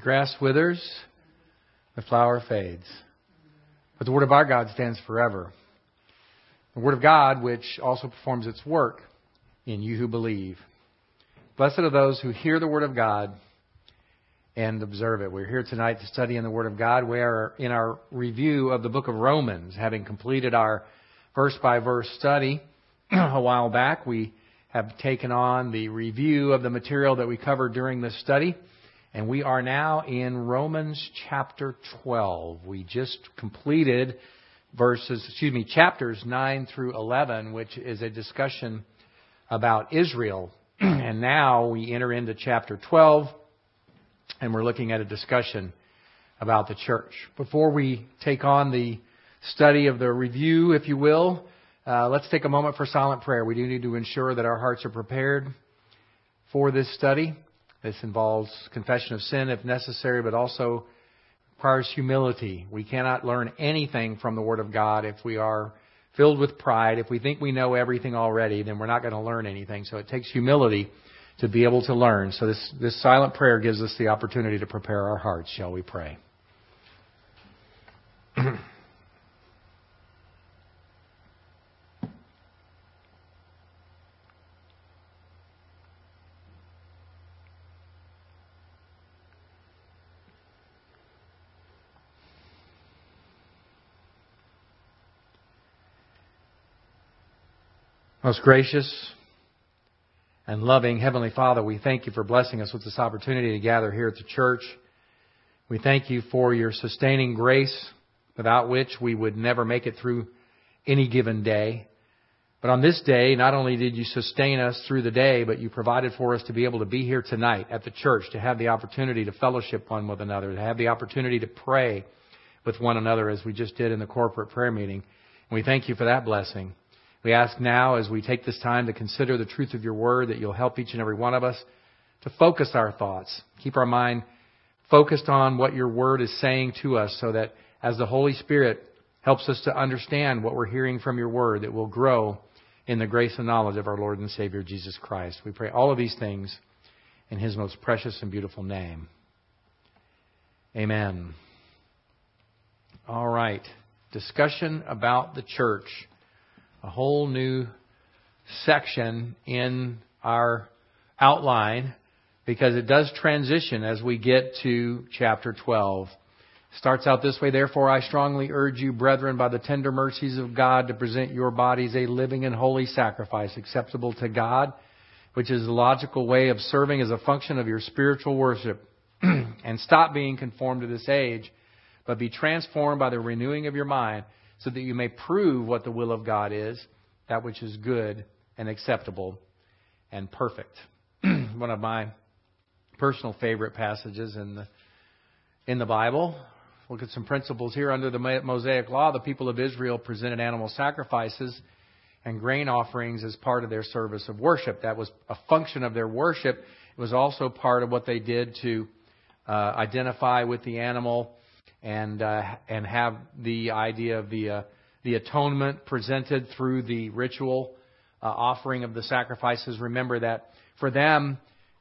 Grass withers, the flower fades. But the word of our God stands forever. The word of God, which also performs its work in you who believe. Blessed are those who hear the word of God and observe it. We're here tonight to study in the Word of God. We are in our review of the book of Romans, having completed our verse by verse study a while back. We have taken on the review of the material that we covered during this study. And we are now in Romans chapter 12. We just completed verses, excuse me, chapters 9 through 11, which is a discussion about Israel. and now we enter into chapter 12, and we're looking at a discussion about the church. Before we take on the study of the review, if you will, uh, let's take a moment for silent prayer. We do need to ensure that our hearts are prepared for this study. This involves confession of sin if necessary, but also requires humility. We cannot learn anything from the Word of God if we are filled with pride. If we think we know everything already, then we're not going to learn anything. So it takes humility to be able to learn. So this, this silent prayer gives us the opportunity to prepare our hearts. Shall we pray? Most gracious and loving Heavenly Father, we thank you for blessing us with this opportunity to gather here at the church. We thank you for your sustaining grace, without which we would never make it through any given day. But on this day, not only did you sustain us through the day, but you provided for us to be able to be here tonight at the church, to have the opportunity to fellowship one with another, to have the opportunity to pray with one another as we just did in the corporate prayer meeting. And we thank you for that blessing. We ask now, as we take this time to consider the truth of your word, that you'll help each and every one of us to focus our thoughts, keep our mind focused on what your word is saying to us, so that as the Holy Spirit helps us to understand what we're hearing from your word, that we'll grow in the grace and knowledge of our Lord and Savior Jesus Christ. We pray all of these things in his most precious and beautiful name. Amen. All right. Discussion about the church a whole new section in our outline because it does transition as we get to chapter 12. Starts out this way, therefore I strongly urge you, brethren, by the tender mercies of God, to present your bodies a living and holy sacrifice acceptable to God, which is the logical way of serving as a function of your spiritual worship. and stop being conformed to this age, but be transformed by the renewing of your mind so that you may prove what the will of God is, that which is good and acceptable and perfect. One of my personal favorite passages in the in the Bible. Look at some principles here under the Mosaic Law. The people of Israel presented animal sacrifices and grain offerings as part of their service of worship. That was a function of their worship. It was also part of what they did to uh, identify with the animal and uh, and have the idea of the uh, the atonement presented through the ritual uh, offering of the sacrifices. Remember that for them,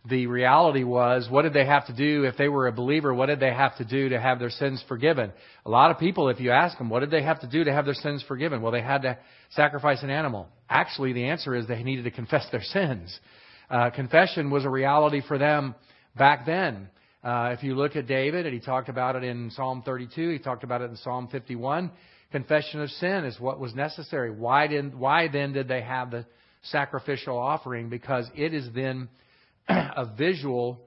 the reality was what did they have to do if they were a believer? What did they have to do to have their sins forgiven? A lot of people, if you ask them, what did they have to do to have their sins forgiven? Well, they had to sacrifice an animal. Actually, the answer is they needed to confess their sins. Uh, confession was a reality for them back then. Uh, if you look at David, and he talked about it in Psalm 32, he talked about it in Psalm 51. Confession of sin is what was necessary. Why, did, why then did they have the sacrificial offering? Because it is then a visual,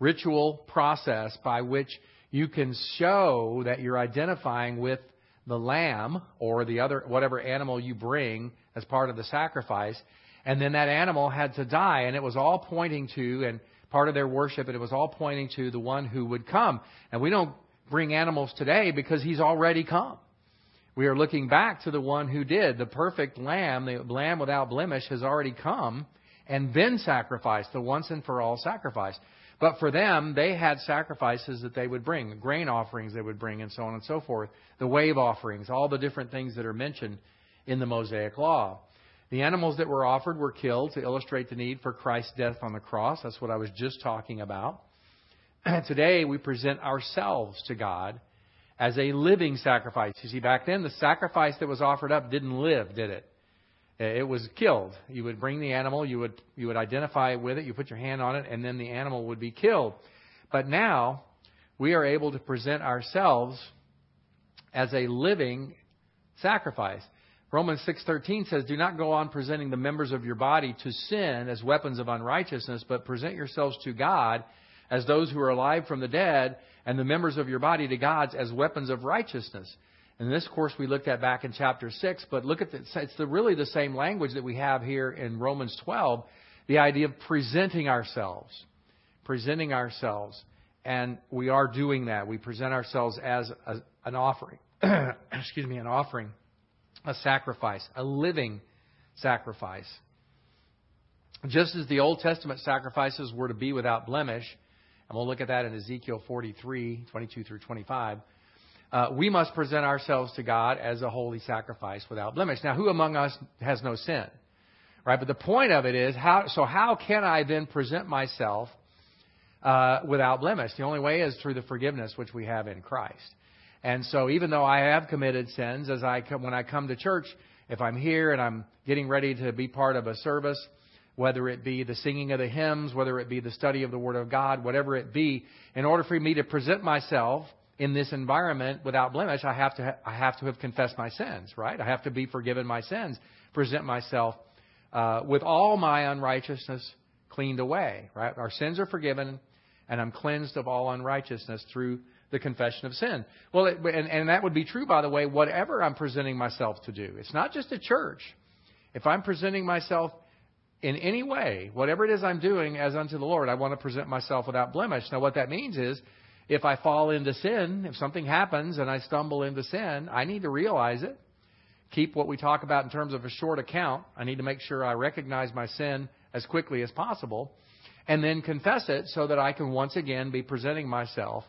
ritual process by which you can show that you're identifying with the lamb or the other whatever animal you bring as part of the sacrifice and then that animal had to die and it was all pointing to and part of their worship, and it was all pointing to the one who would come. And we don't bring animals today because he's already come. We are looking back to the one who did. The perfect lamb, the lamb without blemish, has already come and been sacrificed, the once and for all sacrifice. But for them, they had sacrifices that they would bring, grain offerings they would bring, and so on and so forth, the wave offerings, all the different things that are mentioned in the Mosaic Law. The animals that were offered were killed to illustrate the need for Christ's death on the cross. That's what I was just talking about. Today, we present ourselves to God as a living sacrifice. You see, back then, the sacrifice that was offered up didn't live, did it? It was killed. You would bring the animal, you would, you would identify with it, you put your hand on it, and then the animal would be killed. But now, we are able to present ourselves as a living sacrifice. Romans 6:13 says, "Do not go on presenting the members of your body to sin as weapons of unrighteousness, but present yourselves to God as those who are alive from the dead, and the members of your body to God's as weapons of righteousness." And this, course, we looked at back in chapter 6, but look at the, it's the, really the same language that we have here in Romans 12, the idea of presenting ourselves. Presenting ourselves. And we are doing that. We present ourselves as a, an offering. Excuse me, an offering a sacrifice, a living sacrifice. Just as the Old Testament sacrifices were to be without blemish, and we'll look at that in Ezekiel 43, 22 through 25, uh, we must present ourselves to God as a holy sacrifice without blemish. Now, who among us has no sin? Right? But the point of it is, how, so how can I then present myself uh, without blemish? The only way is through the forgiveness which we have in Christ. And so even though I have committed sins, as I come, when I come to church, if I'm here and I'm getting ready to be part of a service, whether it be the singing of the hymns, whether it be the study of the Word of God, whatever it be, in order for me to present myself in this environment without blemish, I have to ha- I have to have confessed my sins, right? I have to be forgiven my sins, present myself uh, with all my unrighteousness cleaned away, right? Our sins are forgiven, and I'm cleansed of all unrighteousness through the confession of sin. Well, it, and, and that would be true, by the way, whatever I'm presenting myself to do. It's not just a church. If I'm presenting myself in any way, whatever it is I'm doing as unto the Lord, I want to present myself without blemish. Now, what that means is, if I fall into sin, if something happens and I stumble into sin, I need to realize it. Keep what we talk about in terms of a short account. I need to make sure I recognize my sin as quickly as possible and then confess it so that I can once again be presenting myself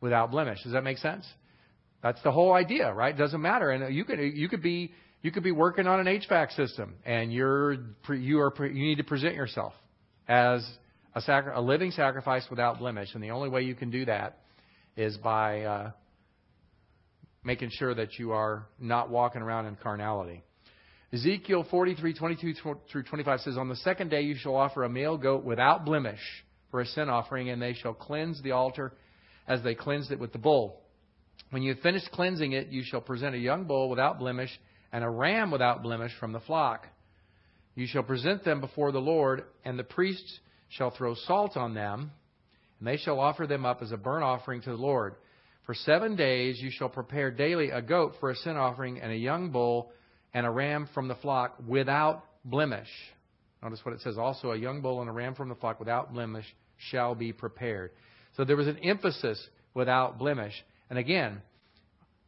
without blemish. Does that make sense? That's the whole idea, right? It Doesn't matter. And you could you could be you could be working on an HVAC system, and you're you are you need to present yourself as a, sacri- a living sacrifice without blemish, and the only way you can do that is by uh, making sure that you are not walking around in carnality. Ezekiel 43, 22 through 25 says, On the second day you shall offer a male goat without blemish for a sin offering, and they shall cleanse the altar as they cleansed it with the bull. When you have finished cleansing it, you shall present a young bull without blemish and a ram without blemish from the flock. You shall present them before the Lord, and the priests shall throw salt on them, and they shall offer them up as a burnt offering to the Lord. For seven days you shall prepare daily a goat for a sin offering, and a young bull and a ram from the flock without blemish. Notice what it says also a young bull and a ram from the flock without blemish shall be prepared. So there was an emphasis without blemish. And again,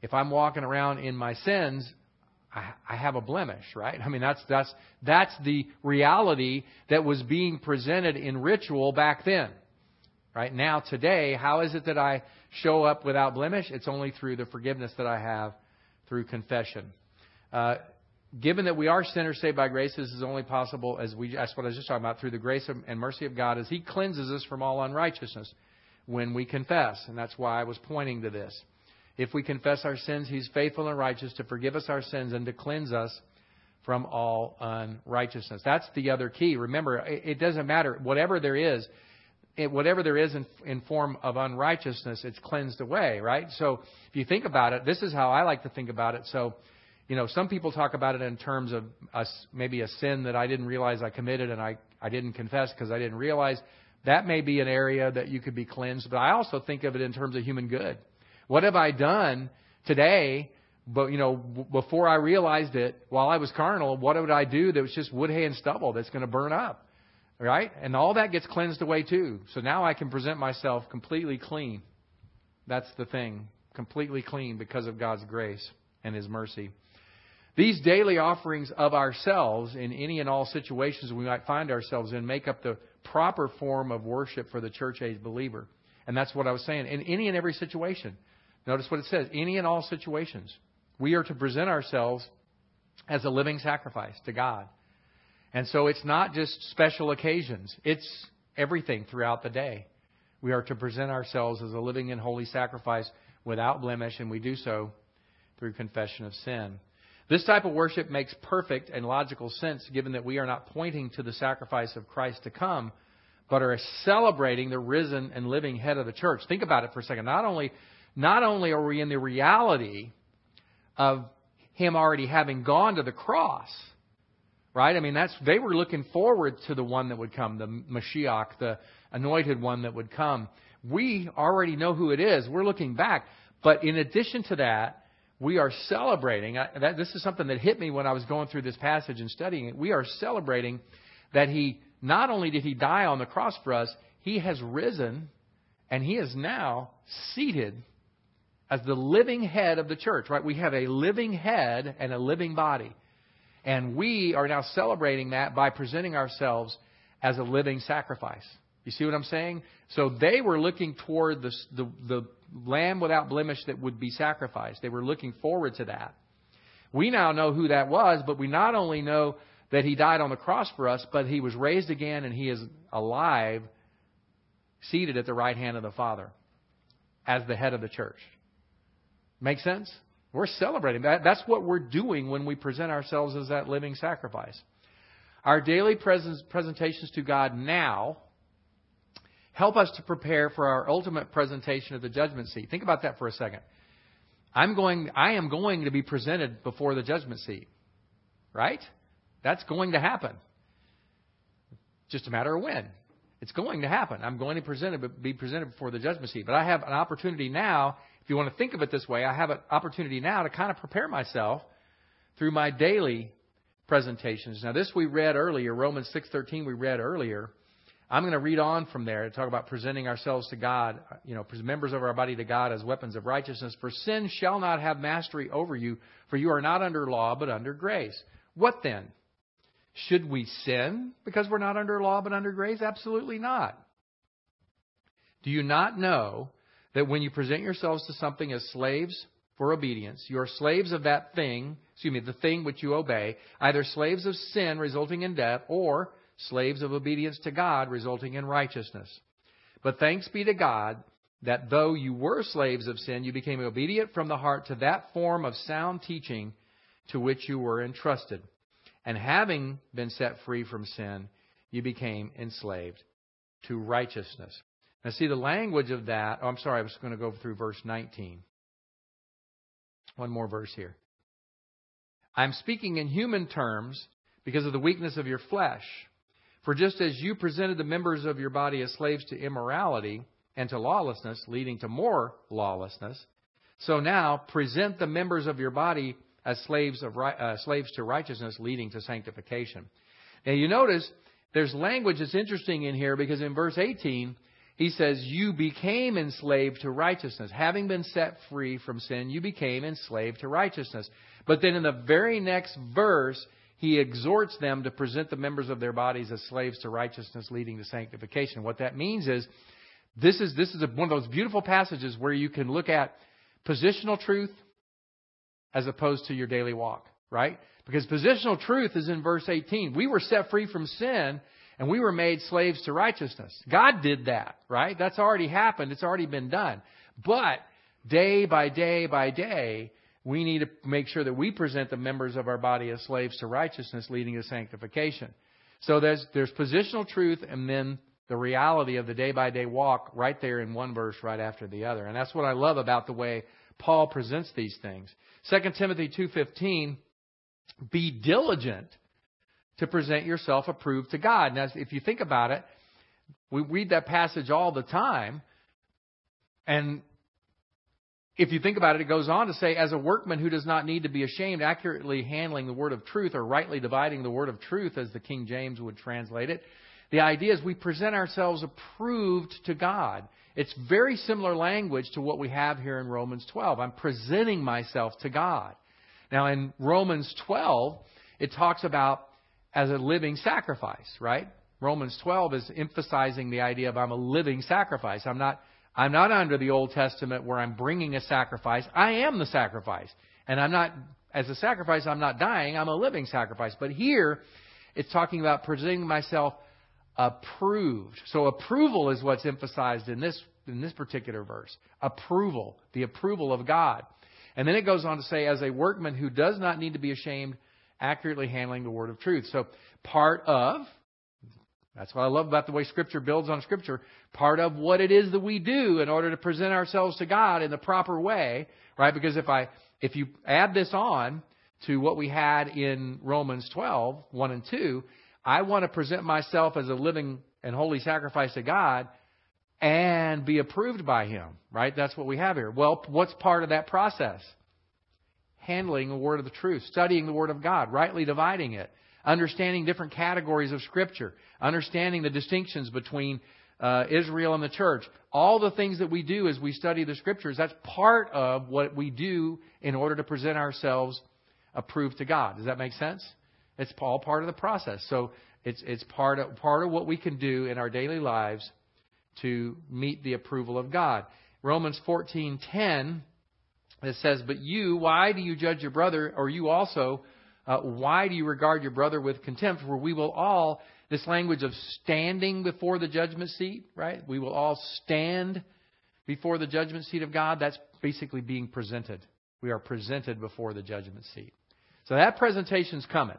if I'm walking around in my sins, I, I have a blemish, right? I mean, that's, that's, that's the reality that was being presented in ritual back then. Right now, today, how is it that I show up without blemish? It's only through the forgiveness that I have through confession. Uh, given that we are sinners saved by grace, this is only possible as we, that's what I was just talking about, through the grace and mercy of God as He cleanses us from all unrighteousness when we confess. And that's why I was pointing to this. If we confess our sins, He's faithful and righteous to forgive us our sins and to cleanse us from all unrighteousness. That's the other key. Remember, it doesn't matter. Whatever there is, it, whatever there is in, in form of unrighteousness, it's cleansed away, right? So if you think about it, this is how I like to think about it. So, you know, some people talk about it in terms of a, maybe a sin that I didn't realize I committed and I, I didn't confess because I didn't realize. That may be an area that you could be cleansed, but I also think of it in terms of human good. What have I done today? But you know, before I realized it, while I was carnal, what would I do that was just wood, hay, and stubble that's going to burn up, right? And all that gets cleansed away too. So now I can present myself completely clean. That's the thing, completely clean because of God's grace and His mercy. These daily offerings of ourselves in any and all situations we might find ourselves in make up the proper form of worship for the church age believer. And that's what I was saying. In any and every situation. Notice what it says any and all situations. We are to present ourselves as a living sacrifice to God. And so it's not just special occasions, it's everything throughout the day. We are to present ourselves as a living and holy sacrifice without blemish, and we do so through confession of sin. This type of worship makes perfect and logical sense given that we are not pointing to the sacrifice of Christ to come, but are celebrating the risen and living head of the church. Think about it for a second. Not only, not only are we in the reality of him already having gone to the cross, right? I mean, that's they were looking forward to the one that would come, the Mashiach, the anointed one that would come. We already know who it is. We're looking back, but in addition to that, we are celebrating. That, this is something that hit me when I was going through this passage and studying it. We are celebrating that he not only did he die on the cross for us, he has risen and he is now seated as the living head of the church, right? We have a living head and a living body. And we are now celebrating that by presenting ourselves as a living sacrifice. You see what I'm saying? So they were looking toward the, the, the lamb without blemish that would be sacrificed. They were looking forward to that. We now know who that was, but we not only know that he died on the cross for us, but he was raised again and he is alive, seated at the right hand of the Father as the head of the church. Make sense? We're celebrating that. That's what we're doing when we present ourselves as that living sacrifice. Our daily presentations to God now help us to prepare for our ultimate presentation of the judgment seat. Think about that for a second. I'm going, I am going to be presented before the judgment seat. Right? That's going to happen. Just a matter of when. It's going to happen. I'm going to present, be presented before the judgment seat. But I have an opportunity now, if you want to think of it this way, I have an opportunity now to kind of prepare myself through my daily presentations. Now this we read earlier, Romans 6:13 we read earlier. I'm going to read on from there to talk about presenting ourselves to God, you know, members of our body to God as weapons of righteousness. For sin shall not have mastery over you, for you are not under law, but under grace. What then? Should we sin because we're not under law but under grace? Absolutely not. Do you not know that when you present yourselves to something as slaves for obedience, you are slaves of that thing, excuse me, the thing which you obey, either slaves of sin resulting in death or slaves of obedience to God resulting in righteousness. But thanks be to God that though you were slaves of sin, you became obedient from the heart to that form of sound teaching to which you were entrusted. And having been set free from sin, you became enslaved to righteousness. Now, see the language of that. Oh, I'm sorry, I was going to go through verse 19. One more verse here. I'm speaking in human terms because of the weakness of your flesh. For just as you presented the members of your body as slaves to immorality and to lawlessness, leading to more lawlessness, so now present the members of your body as slaves of uh, slaves to righteousness, leading to sanctification. Now you notice there's language that's interesting in here because in verse 18 he says, "You became enslaved to righteousness, having been set free from sin. You became enslaved to righteousness." But then in the very next verse he exhorts them to present the members of their bodies as slaves to righteousness, leading to sanctification. What that means is this is this is a, one of those beautiful passages where you can look at positional truth as opposed to your daily walk, right? Because positional truth is in verse 18. We were set free from sin and we were made slaves to righteousness. God did that, right? That's already happened. It's already been done. But day by day by day, we need to make sure that we present the members of our body as slaves to righteousness, leading to sanctification. So there's, there's positional truth and then the reality of the day by day walk right there in one verse right after the other. And that's what I love about the way Paul presents these things. 2 Timothy 2:15 be diligent to present yourself approved to God. Now if you think about it, we read that passage all the time and if you think about it, it goes on to say, as a workman who does not need to be ashamed, accurately handling the word of truth or rightly dividing the word of truth, as the King James would translate it. The idea is we present ourselves approved to God. It's very similar language to what we have here in Romans 12. I'm presenting myself to God. Now, in Romans 12, it talks about as a living sacrifice, right? Romans 12 is emphasizing the idea of I'm a living sacrifice. I'm not, I'm not under the Old Testament where I'm bringing a sacrifice. I am the sacrifice. And I'm not, as a sacrifice, I'm not dying. I'm a living sacrifice. But here, it's talking about presenting myself approved. So approval is what's emphasized in this in this particular verse. Approval, the approval of God. And then it goes on to say, as a workman who does not need to be ashamed, accurately handling the word of truth. So part of that's what I love about the way Scripture builds on Scripture. Part of what it is that we do in order to present ourselves to God in the proper way, right? Because if I if you add this on to what we had in Romans 12, 1 and 2, I want to present myself as a living and holy sacrifice to God and be approved by Him, right? That's what we have here. Well, what's part of that process? Handling the Word of the truth, studying the Word of God, rightly dividing it, understanding different categories of Scripture, understanding the distinctions between uh, Israel and the church. All the things that we do as we study the Scriptures, that's part of what we do in order to present ourselves approved to God. Does that make sense? It's all part of the process. So it's, it's part, of, part of what we can do in our daily lives to meet the approval of God. Romans 14:10 it says, "But you, why do you judge your brother, or you also, uh, why do you regard your brother with contempt? For we will all, this language of standing before the judgment seat, right? We will all stand before the judgment seat of God. That's basically being presented. We are presented before the judgment seat. So that presentation's coming.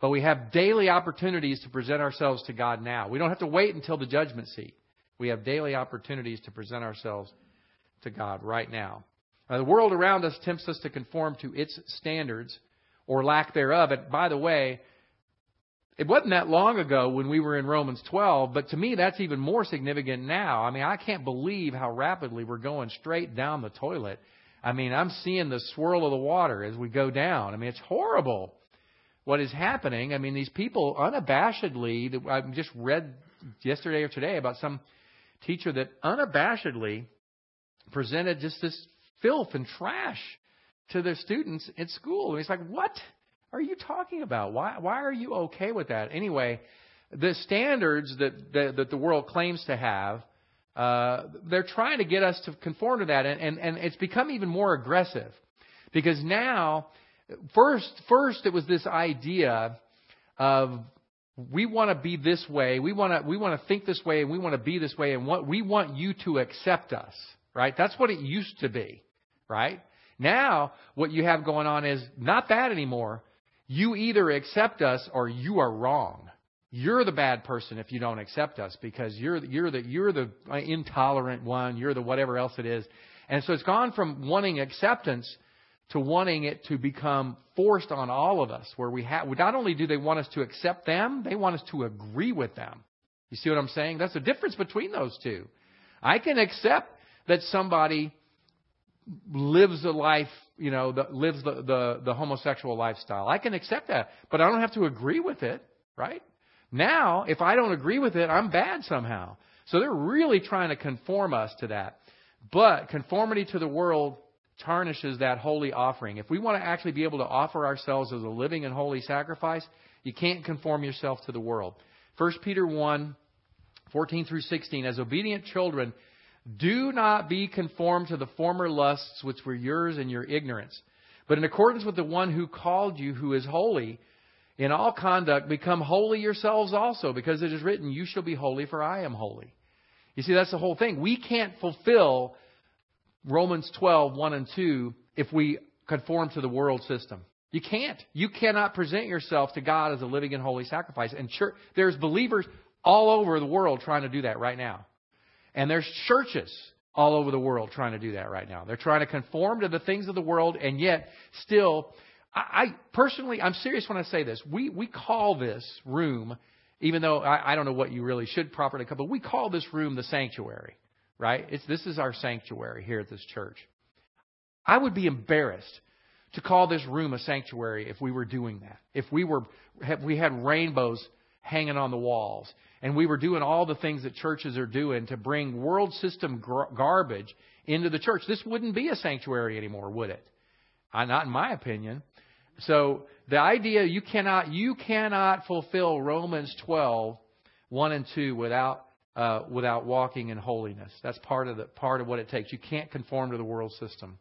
But we have daily opportunities to present ourselves to God now. We don't have to wait until the judgment seat. We have daily opportunities to present ourselves to God right now. now. The world around us tempts us to conform to its standards or lack thereof. And by the way, it wasn't that long ago when we were in Romans 12, but to me that's even more significant now. I mean, I can't believe how rapidly we're going straight down the toilet. I mean, I'm seeing the swirl of the water as we go down. I mean, it's horrible what is happening. I mean, these people unabashedly, I just read yesterday or today about some teacher that unabashedly presented just this filth and trash to their students at school. And he's like, what are you talking about? Why, why are you okay with that? Anyway, the standards that, that, that the world claims to have, uh, they're trying to get us to conform to that. And, and, and it's become even more aggressive. Because now, first, first it was this idea of we want to be this way. We want to we want to think this way, and we want to be this way, and what we want you to accept us. Right? That's what it used to be. Right? Now, what you have going on is not that anymore. You either accept us or you are wrong. You're the bad person if you don't accept us because you're you're the you're the intolerant one. You're the whatever else it is. And so it's gone from wanting acceptance to wanting it to become forced on all of us, where we have, not only do they want us to accept them, they want us to agree with them. You see what I'm saying? That's the difference between those two. I can accept that somebody lives a life, you know, the, lives the, the, the homosexual lifestyle. I can accept that, but I don't have to agree with it, right? Now, if I don't agree with it, I'm bad somehow. So they're really trying to conform us to that. But conformity to the world tarnishes that holy offering. If we want to actually be able to offer ourselves as a living and holy sacrifice, you can't conform yourself to the world. 1 Peter 1 14 through 16. As obedient children, do not be conformed to the former lusts which were yours in your ignorance, but in accordance with the one who called you, who is holy, in all conduct, become holy yourselves also, because it is written, You shall be holy, for I am holy. You see, that's the whole thing. We can't fulfill Romans 12, 1 and 2, if we conform to the world system. You can't. You cannot present yourself to God as a living and holy sacrifice. And church, there's believers all over the world trying to do that right now. And there's churches all over the world trying to do that right now. They're trying to conform to the things of the world, and yet still, I, I personally, I'm serious when I say this. We we call this room, even though I, I don't know what you really should properly call, but we call this room the sanctuary right? It's, this is our sanctuary here at this church. I would be embarrassed to call this room a sanctuary if we were doing that. If we were, if we had rainbows hanging on the walls and we were doing all the things that churches are doing to bring world system garbage into the church, this wouldn't be a sanctuary anymore, would it? Not in my opinion. So the idea you cannot you cannot fulfill Romans 12 1 and 2 without uh, without walking in holiness. That's part of the part of what it takes. You can't conform to the world system.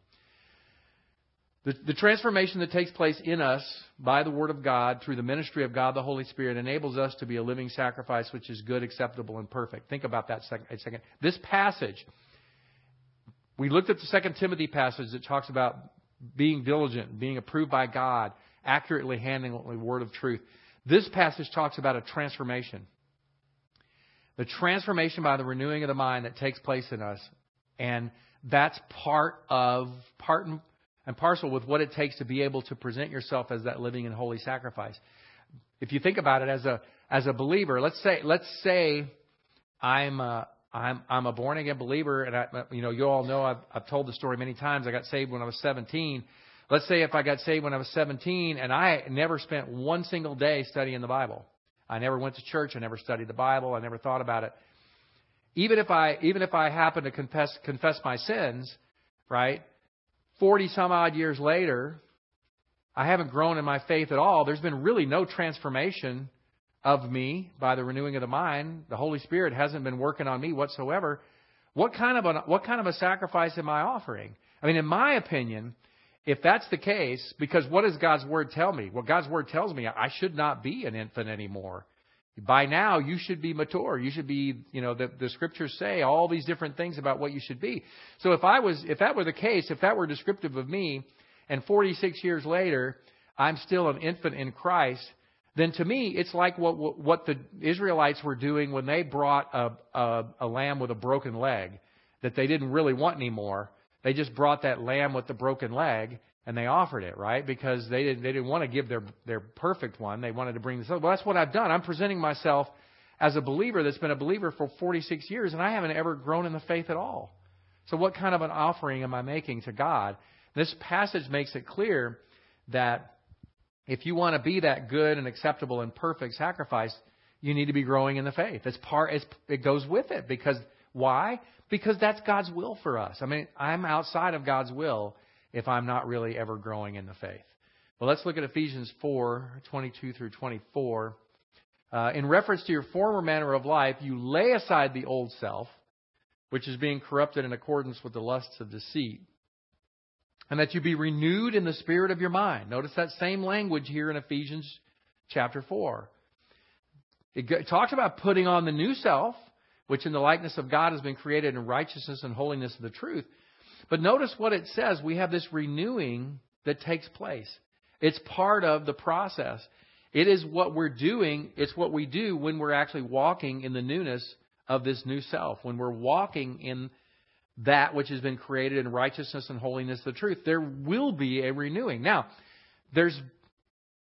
The, the transformation that takes place in us by the Word of God through the ministry of God the Holy Spirit enables us to be a living sacrifice which is good, acceptable, and perfect. Think about that a second. This passage, we looked at the Second Timothy passage that talks about being diligent, being approved by God, accurately handling the word of truth. This passage talks about a transformation. The transformation by the renewing of the mind that takes place in us. And that's part of, part and, and parcel with what it takes to be able to present yourself as that living and holy sacrifice. If you think about it as a, as a believer, let's say, let's say I'm a, I'm, I'm a born again believer, and I, you know, you all know I've, I've told the story many times. I got saved when I was 17. Let's say if I got saved when I was 17 and I never spent one single day studying the Bible. I never went to church. I never studied the Bible. I never thought about it. Even if I, even if I happen to confess, confess my sins, right? 40 some odd years later, I haven't grown in my faith at all. There's been really no transformation of me by the renewing of the mind. The Holy Spirit hasn't been working on me whatsoever. What kind of a, what kind of a sacrifice am I offering? I mean, in my opinion, if that's the case, because what does God's Word tell me? Well, God's Word tells me I should not be an infant anymore. By now, you should be mature. You should be, you know, the, the scriptures say all these different things about what you should be. So if I was, if that were the case, if that were descriptive of me, and 46 years later, I'm still an infant in Christ, then to me, it's like what, what what the Israelites were doing when they brought a, a, a lamb with a broken leg that they didn't really want anymore. They just brought that lamb with the broken leg and they offered it, right? Because they didn't they didn't want to give their their perfect one. They wanted to bring this. Up. Well, that's what I've done. I'm presenting myself as a believer that's been a believer for 46 years, and I haven't ever grown in the faith at all. So, what kind of an offering am I making to God? This passage makes it clear that if you want to be that good and acceptable and perfect sacrifice, you need to be growing in the faith. It's part. It's, it goes with it because why? Because that's God's will for us. I mean, I'm outside of God's will if I'm not really ever growing in the faith. Well, let's look at Ephesians 4 22 through 24. Uh, in reference to your former manner of life, you lay aside the old self, which is being corrupted in accordance with the lusts of deceit, and that you be renewed in the spirit of your mind. Notice that same language here in Ephesians chapter 4. It talks about putting on the new self, which in the likeness of God has been created in righteousness and holiness of the truth. But notice what it says. We have this renewing that takes place. It's part of the process. It is what we're doing. It's what we do when we're actually walking in the newness of this new self. When we're walking in that which has been created in righteousness and holiness the truth, there will be a renewing. Now, there's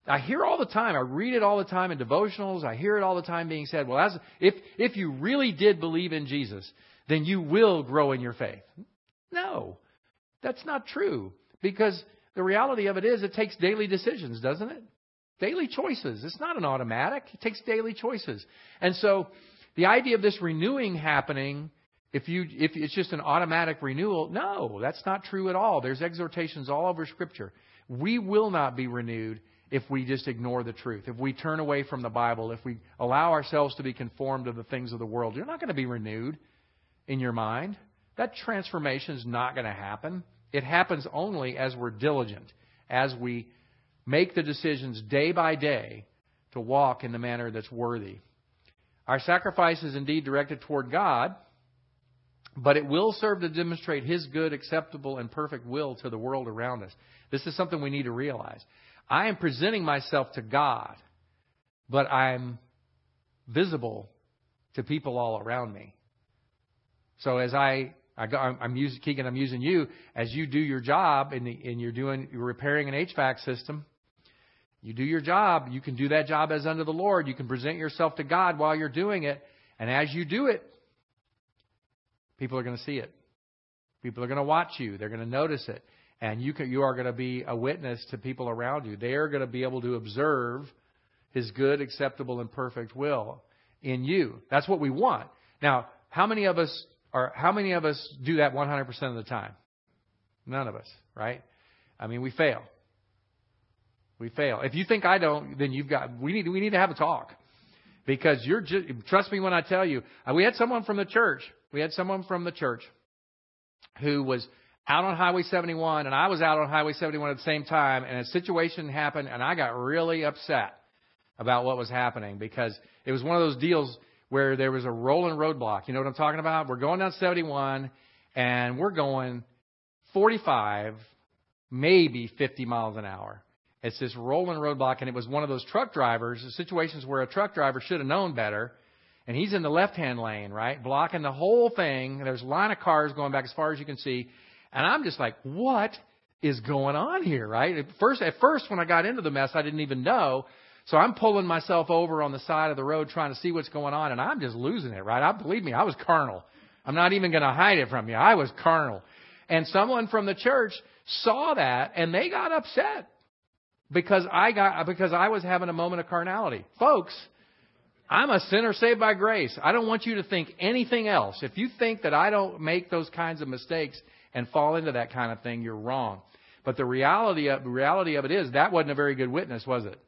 I hear all the time, I read it all the time in devotionals, I hear it all the time being said, well, as, if, if you really did believe in Jesus, then you will grow in your faith. No, that's not true. Because the reality of it is, it takes daily decisions, doesn't it? Daily choices. It's not an automatic. It takes daily choices. And so, the idea of this renewing happening, if you if it's just an automatic renewal, no, that's not true at all. There's exhortations all over Scripture. We will not be renewed if we just ignore the truth. If we turn away from the Bible, if we allow ourselves to be conformed to the things of the world, you're not going to be renewed in your mind. That transformation is not going to happen. It happens only as we're diligent, as we make the decisions day by day to walk in the manner that's worthy. Our sacrifice is indeed directed toward God, but it will serve to demonstrate His good, acceptable, and perfect will to the world around us. This is something we need to realize. I am presenting myself to God, but I'm visible to people all around me. So as I I go, I'm using Keegan. I'm using you as you do your job, and, and you're doing you're repairing an HVAC system. You do your job. You can do that job as unto the Lord. You can present yourself to God while you're doing it, and as you do it, people are going to see it. People are going to watch you. They're going to notice it, and you can, you are going to be a witness to people around you. They are going to be able to observe His good, acceptable, and perfect will in you. That's what we want. Now, how many of us are how many of us do that 100% of the time? None of us, right? I mean, we fail. We fail. If you think I don't, then you've got we need we need to have a talk. Because you're just, trust me when I tell you, uh, we had someone from the church. We had someone from the church who was out on Highway 71, and I was out on Highway 71 at the same time, and a situation happened, and I got really upset about what was happening because it was one of those deals where there was a rolling roadblock. You know what I'm talking about? We're going down 71, and we're going 45, maybe 50 miles an hour. It's this rolling roadblock, and it was one of those truck drivers, situations where a truck driver should have known better. And he's in the left-hand lane, right, blocking the whole thing. There's a line of cars going back as far as you can see, and I'm just like, what is going on here, right? At first, at first, when I got into the mess, I didn't even know. So I'm pulling myself over on the side of the road trying to see what's going on, and I'm just losing it, right? I believe me, I was carnal. I'm not even going to hide it from you. I was carnal. And someone from the church saw that, and they got upset because I got because I was having a moment of carnality. Folks, I'm a sinner saved by grace. I don't want you to think anything else. If you think that I don't make those kinds of mistakes and fall into that kind of thing, you're wrong. But the reality of, the reality of it is that wasn't a very good witness, was it?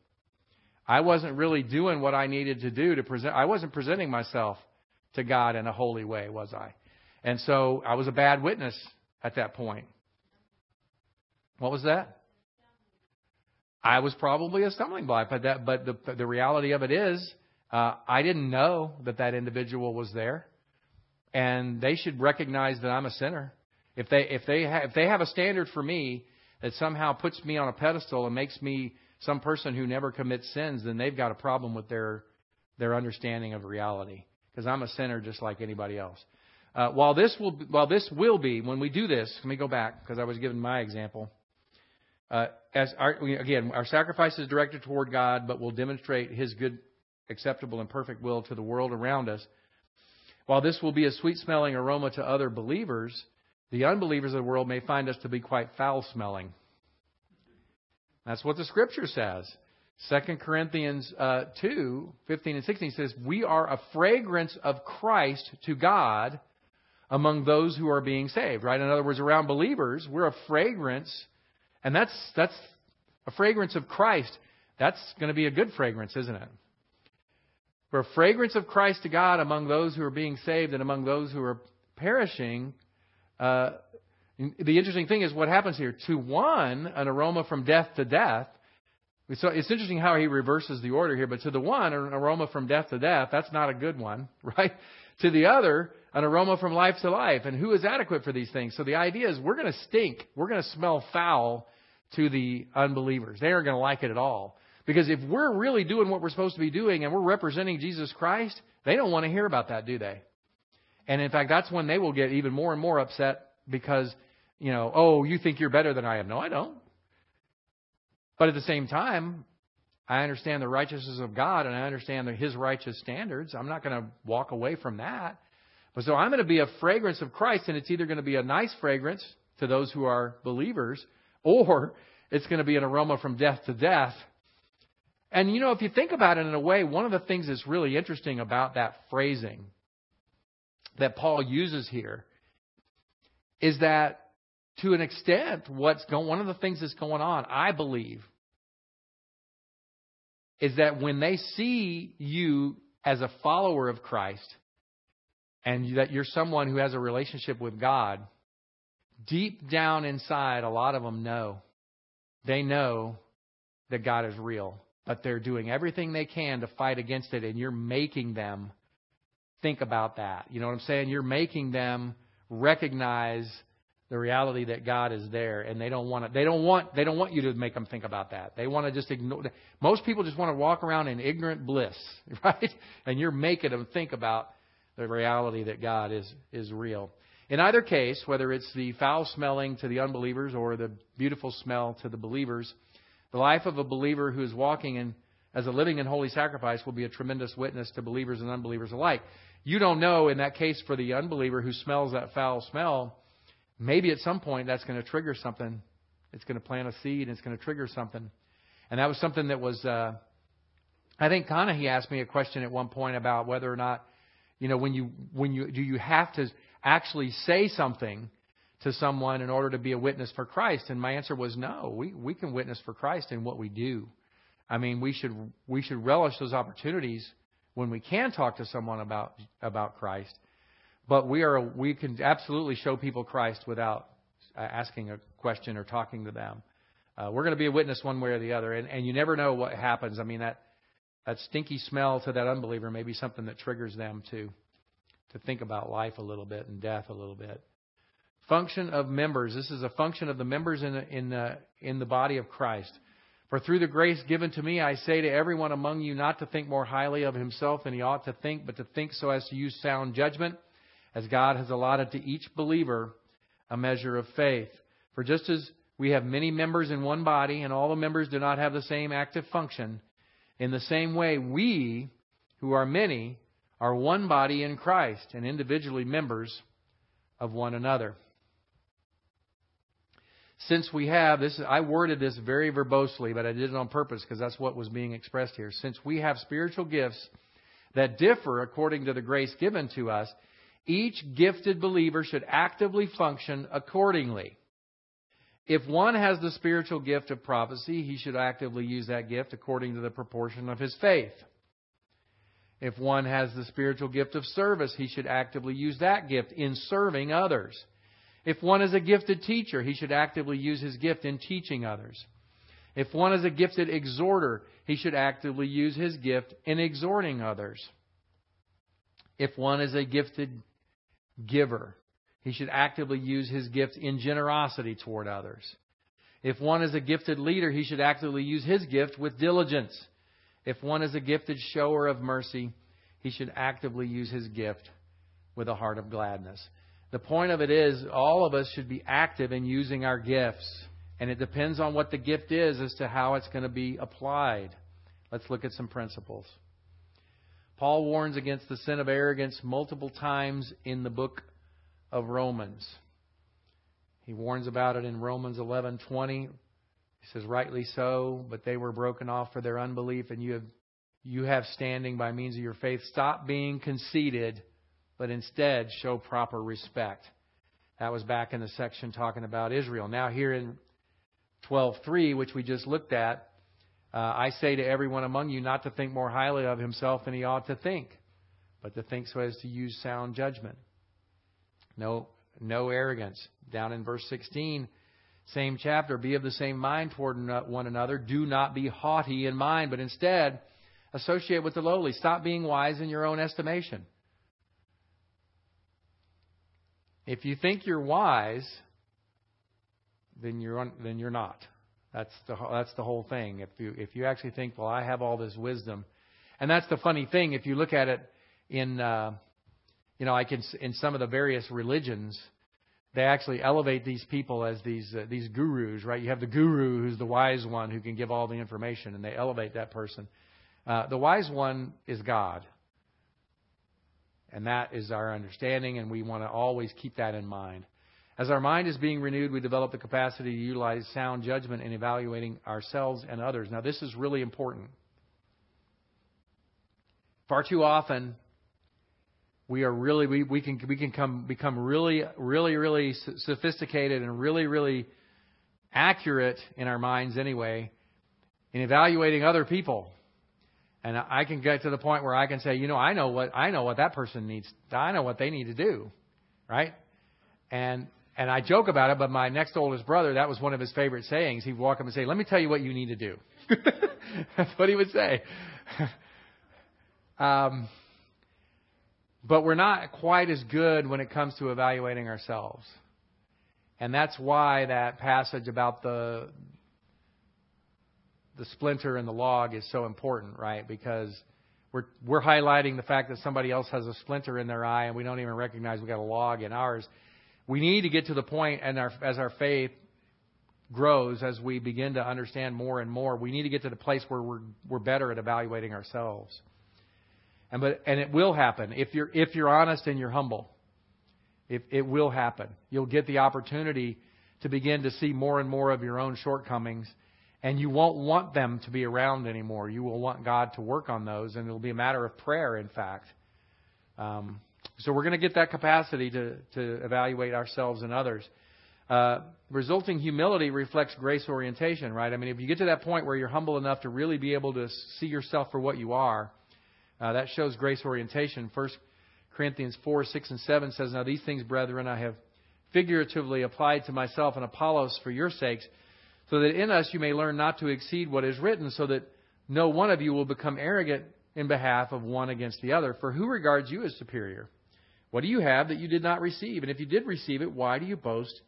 I wasn't really doing what I needed to do to present. I wasn't presenting myself to God in a holy way, was I? And so I was a bad witness at that point. What was that? I was probably a stumbling block, but that, but the the reality of it is, uh, I didn't know that that individual was there, and they should recognize that I'm a sinner. If they if they ha- if they have a standard for me that somehow puts me on a pedestal and makes me some person who never commits sins, then they've got a problem with their their understanding of reality. Because I'm a sinner just like anybody else. Uh, while this will while this will be when we do this, let me go back because I was given my example. Uh, as our, again, our sacrifice is directed toward God, but will demonstrate His good, acceptable, and perfect will to the world around us. While this will be a sweet smelling aroma to other believers, the unbelievers of the world may find us to be quite foul smelling. That's what the scripture says. 2 Corinthians uh, 2, 15 and 16 says, We are a fragrance of Christ to God among those who are being saved, right? In other words, around believers, we're a fragrance, and that's, that's a fragrance of Christ. That's going to be a good fragrance, isn't it? We're a fragrance of Christ to God among those who are being saved and among those who are perishing. Uh, the interesting thing is what happens here. To one, an aroma from death to death. So it's interesting how he reverses the order here, but to the one, an aroma from death to death, that's not a good one, right? To the other, an aroma from life to life. And who is adequate for these things? So the idea is we're going to stink. We're going to smell foul to the unbelievers. They aren't going to like it at all. Because if we're really doing what we're supposed to be doing and we're representing Jesus Christ, they don't want to hear about that, do they? And in fact, that's when they will get even more and more upset because, you know, oh, you think you're better than I am. No, I don't. But at the same time, I understand the righteousness of God and I understand His righteous standards. I'm not going to walk away from that. But so I'm going to be a fragrance of Christ, and it's either going to be a nice fragrance to those who are believers, or it's going to be an aroma from death to death. And you know, if you think about it in a way, one of the things that's really interesting about that phrasing that Paul uses here is that to an extent, what's going, one of the things that's going on, I believe, is that when they see you as a follower of Christ, and that you're someone who has a relationship with God, deep down inside, a lot of them know. They know that God is real, but they're doing everything they can to fight against it, and you're making them think about that. You know what I'm saying? You're making them recognize the reality that God is there, and they don't want to, they don't want they don't want you to make them think about that. They want to just ignore. Most people just want to walk around in ignorant bliss, right? And you're making them think about the reality that God is, is real. In either case, whether it's the foul smelling to the unbelievers or the beautiful smell to the believers, the life of a believer who is walking in as a living and holy sacrifice will be a tremendous witness to believers and unbelievers alike. You don't know in that case for the unbeliever who smells that foul smell, maybe at some point that's going to trigger something. It's going to plant a seed and it's going to trigger something. And that was something that was, uh, I think he asked me a question at one point about whether or not you know, when you when you do you have to actually say something to someone in order to be a witness for Christ? And my answer was no. We we can witness for Christ in what we do. I mean, we should we should relish those opportunities when we can talk to someone about about Christ. But we are we can absolutely show people Christ without uh, asking a question or talking to them. Uh, we're going to be a witness one way or the other, and, and you never know what happens. I mean that that stinky smell to that unbeliever may be something that triggers them to to think about life a little bit and death a little bit. Function of members. This is a function of the members in in the, in the body of Christ. For through the grace given to me, I say to everyone among you not to think more highly of himself than he ought to think, but to think so as to use sound judgment, as God has allotted to each believer a measure of faith. For just as we have many members in one body, and all the members do not have the same active function, in the same way we, who are many, are one body in Christ and individually members of one another. Since we have this, I worded this very verbosely, but I did it on purpose because that's what was being expressed here. Since we have spiritual gifts that differ according to the grace given to us, each gifted believer should actively function accordingly. If one has the spiritual gift of prophecy, he should actively use that gift according to the proportion of his faith. If one has the spiritual gift of service, he should actively use that gift in serving others. If one is a gifted teacher, he should actively use his gift in teaching others. If one is a gifted exhorter, he should actively use his gift in exhorting others. If one is a gifted giver, he should actively use his gift in generosity toward others. If one is a gifted leader, he should actively use his gift with diligence. If one is a gifted shower of mercy, he should actively use his gift with a heart of gladness. The point of it is, all of us should be active in using our gifts. And it depends on what the gift is as to how it's going to be applied. Let's look at some principles. Paul warns against the sin of arrogance multiple times in the book of Romans. He warns about it in Romans 11:20. He says, "Rightly so, but they were broken off for their unbelief, and you have you have standing by means of your faith. Stop being conceited, but instead show proper respect." That was back in the section talking about Israel. Now here in 12:3, which we just looked at, uh, I say to everyone among you not to think more highly of himself than he ought to think, but to think so as to use sound judgment. No, no arrogance. Down in verse 16, same chapter, be of the same mind toward one another. Do not be haughty in mind, but instead associate with the lowly. Stop being wise in your own estimation. If you think you're wise, then you're then you're not. That's the that's the whole thing. If you if you actually think, well, I have all this wisdom, and that's the funny thing. If you look at it in uh, you know, like in, in some of the various religions, they actually elevate these people as these uh, these gurus, right? You have the guru who's the wise one who can give all the information, and they elevate that person. Uh, the wise one is God, and that is our understanding, and we want to always keep that in mind. As our mind is being renewed, we develop the capacity to utilize sound judgment in evaluating ourselves and others. Now, this is really important. Far too often, we are really we, we can we can come become really really really sophisticated and really really accurate in our minds anyway in evaluating other people and I can get to the point where I can say, you know, I know what I know what that person needs. I know what they need to do, right? And and I joke about it, but my next oldest brother, that was one of his favorite sayings. He'd walk up and say, "Let me tell you what you need to do." That's what he would say. um, but we're not quite as good when it comes to evaluating ourselves. And that's why that passage about the the splinter and the log is so important, right? Because we're we're highlighting the fact that somebody else has a splinter in their eye and we don't even recognize we got a log in ours. We need to get to the point and our, as our faith grows, as we begin to understand more and more, we need to get to the place where we're we're better at evaluating ourselves. And but and it will happen if you're if you're honest and you're humble. If it will happen. You'll get the opportunity to begin to see more and more of your own shortcomings and you won't want them to be around anymore. You will want God to work on those, and it'll be a matter of prayer, in fact. Um, so we're going to get that capacity to, to evaluate ourselves and others. Uh, resulting humility reflects grace orientation, right? I mean, if you get to that point where you're humble enough to really be able to see yourself for what you are, uh, that shows grace orientation. 1 Corinthians 4, 6, and 7 says, Now these things, brethren, I have figuratively applied to myself and Apollos for your sakes, so that in us you may learn not to exceed what is written, so that no one of you will become arrogant in behalf of one against the other. For who regards you as superior? What do you have that you did not receive? And if you did receive it, why do you boast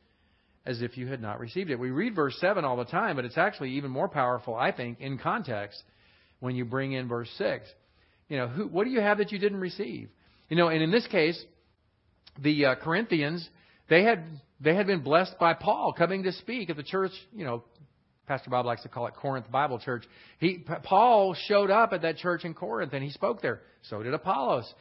as if you had not received it? We read verse 7 all the time, but it's actually even more powerful, I think, in context when you bring in verse 6. You know, who, what do you have that you didn't receive? You know, and in this case, the uh, Corinthians, they had they had been blessed by Paul coming to speak at the church. You know, Pastor Bob likes to call it Corinth Bible Church. He Paul showed up at that church in Corinth and he spoke there. So did Apollos.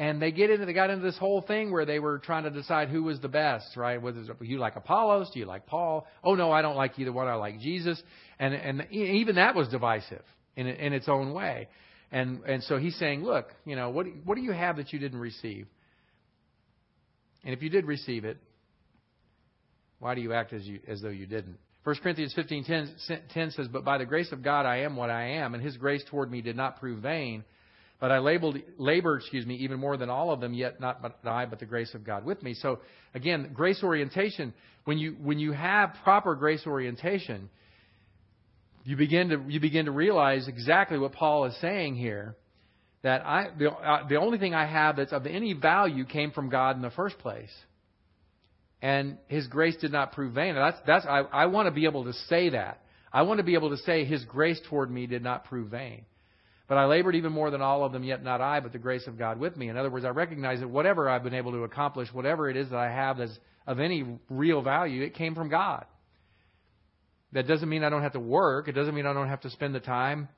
And they get into they got into this whole thing where they were trying to decide who was the best, right? Was you like Apollos? Do you like Paul? Oh no, I don't like either one. I like Jesus. And and even that was divisive in in its own way. And and so he's saying, look, you know, what what do you have that you didn't receive? And if you did receive it, why do you act as you as though you didn't? 1 Corinthians 15:10 10 says, "But by the grace of God I am what I am, and His grace toward me did not prove vain." But I labeled, labored, excuse me, even more than all of them, yet not but I, but the grace of God with me. So again, grace orientation. When you when you have proper grace orientation, you begin to you begin to realize exactly what Paul is saying here. That I the, uh, the only thing I have that's of any value came from God in the first place, and His grace did not prove vain. that's that's I, I want to be able to say that. I want to be able to say His grace toward me did not prove vain. But I labored even more than all of them, yet not I, but the grace of God with me. In other words, I recognize that whatever I've been able to accomplish, whatever it is that I have that's of any real value, it came from God. That doesn't mean I don't have to work. It doesn't mean I don't have to spend the time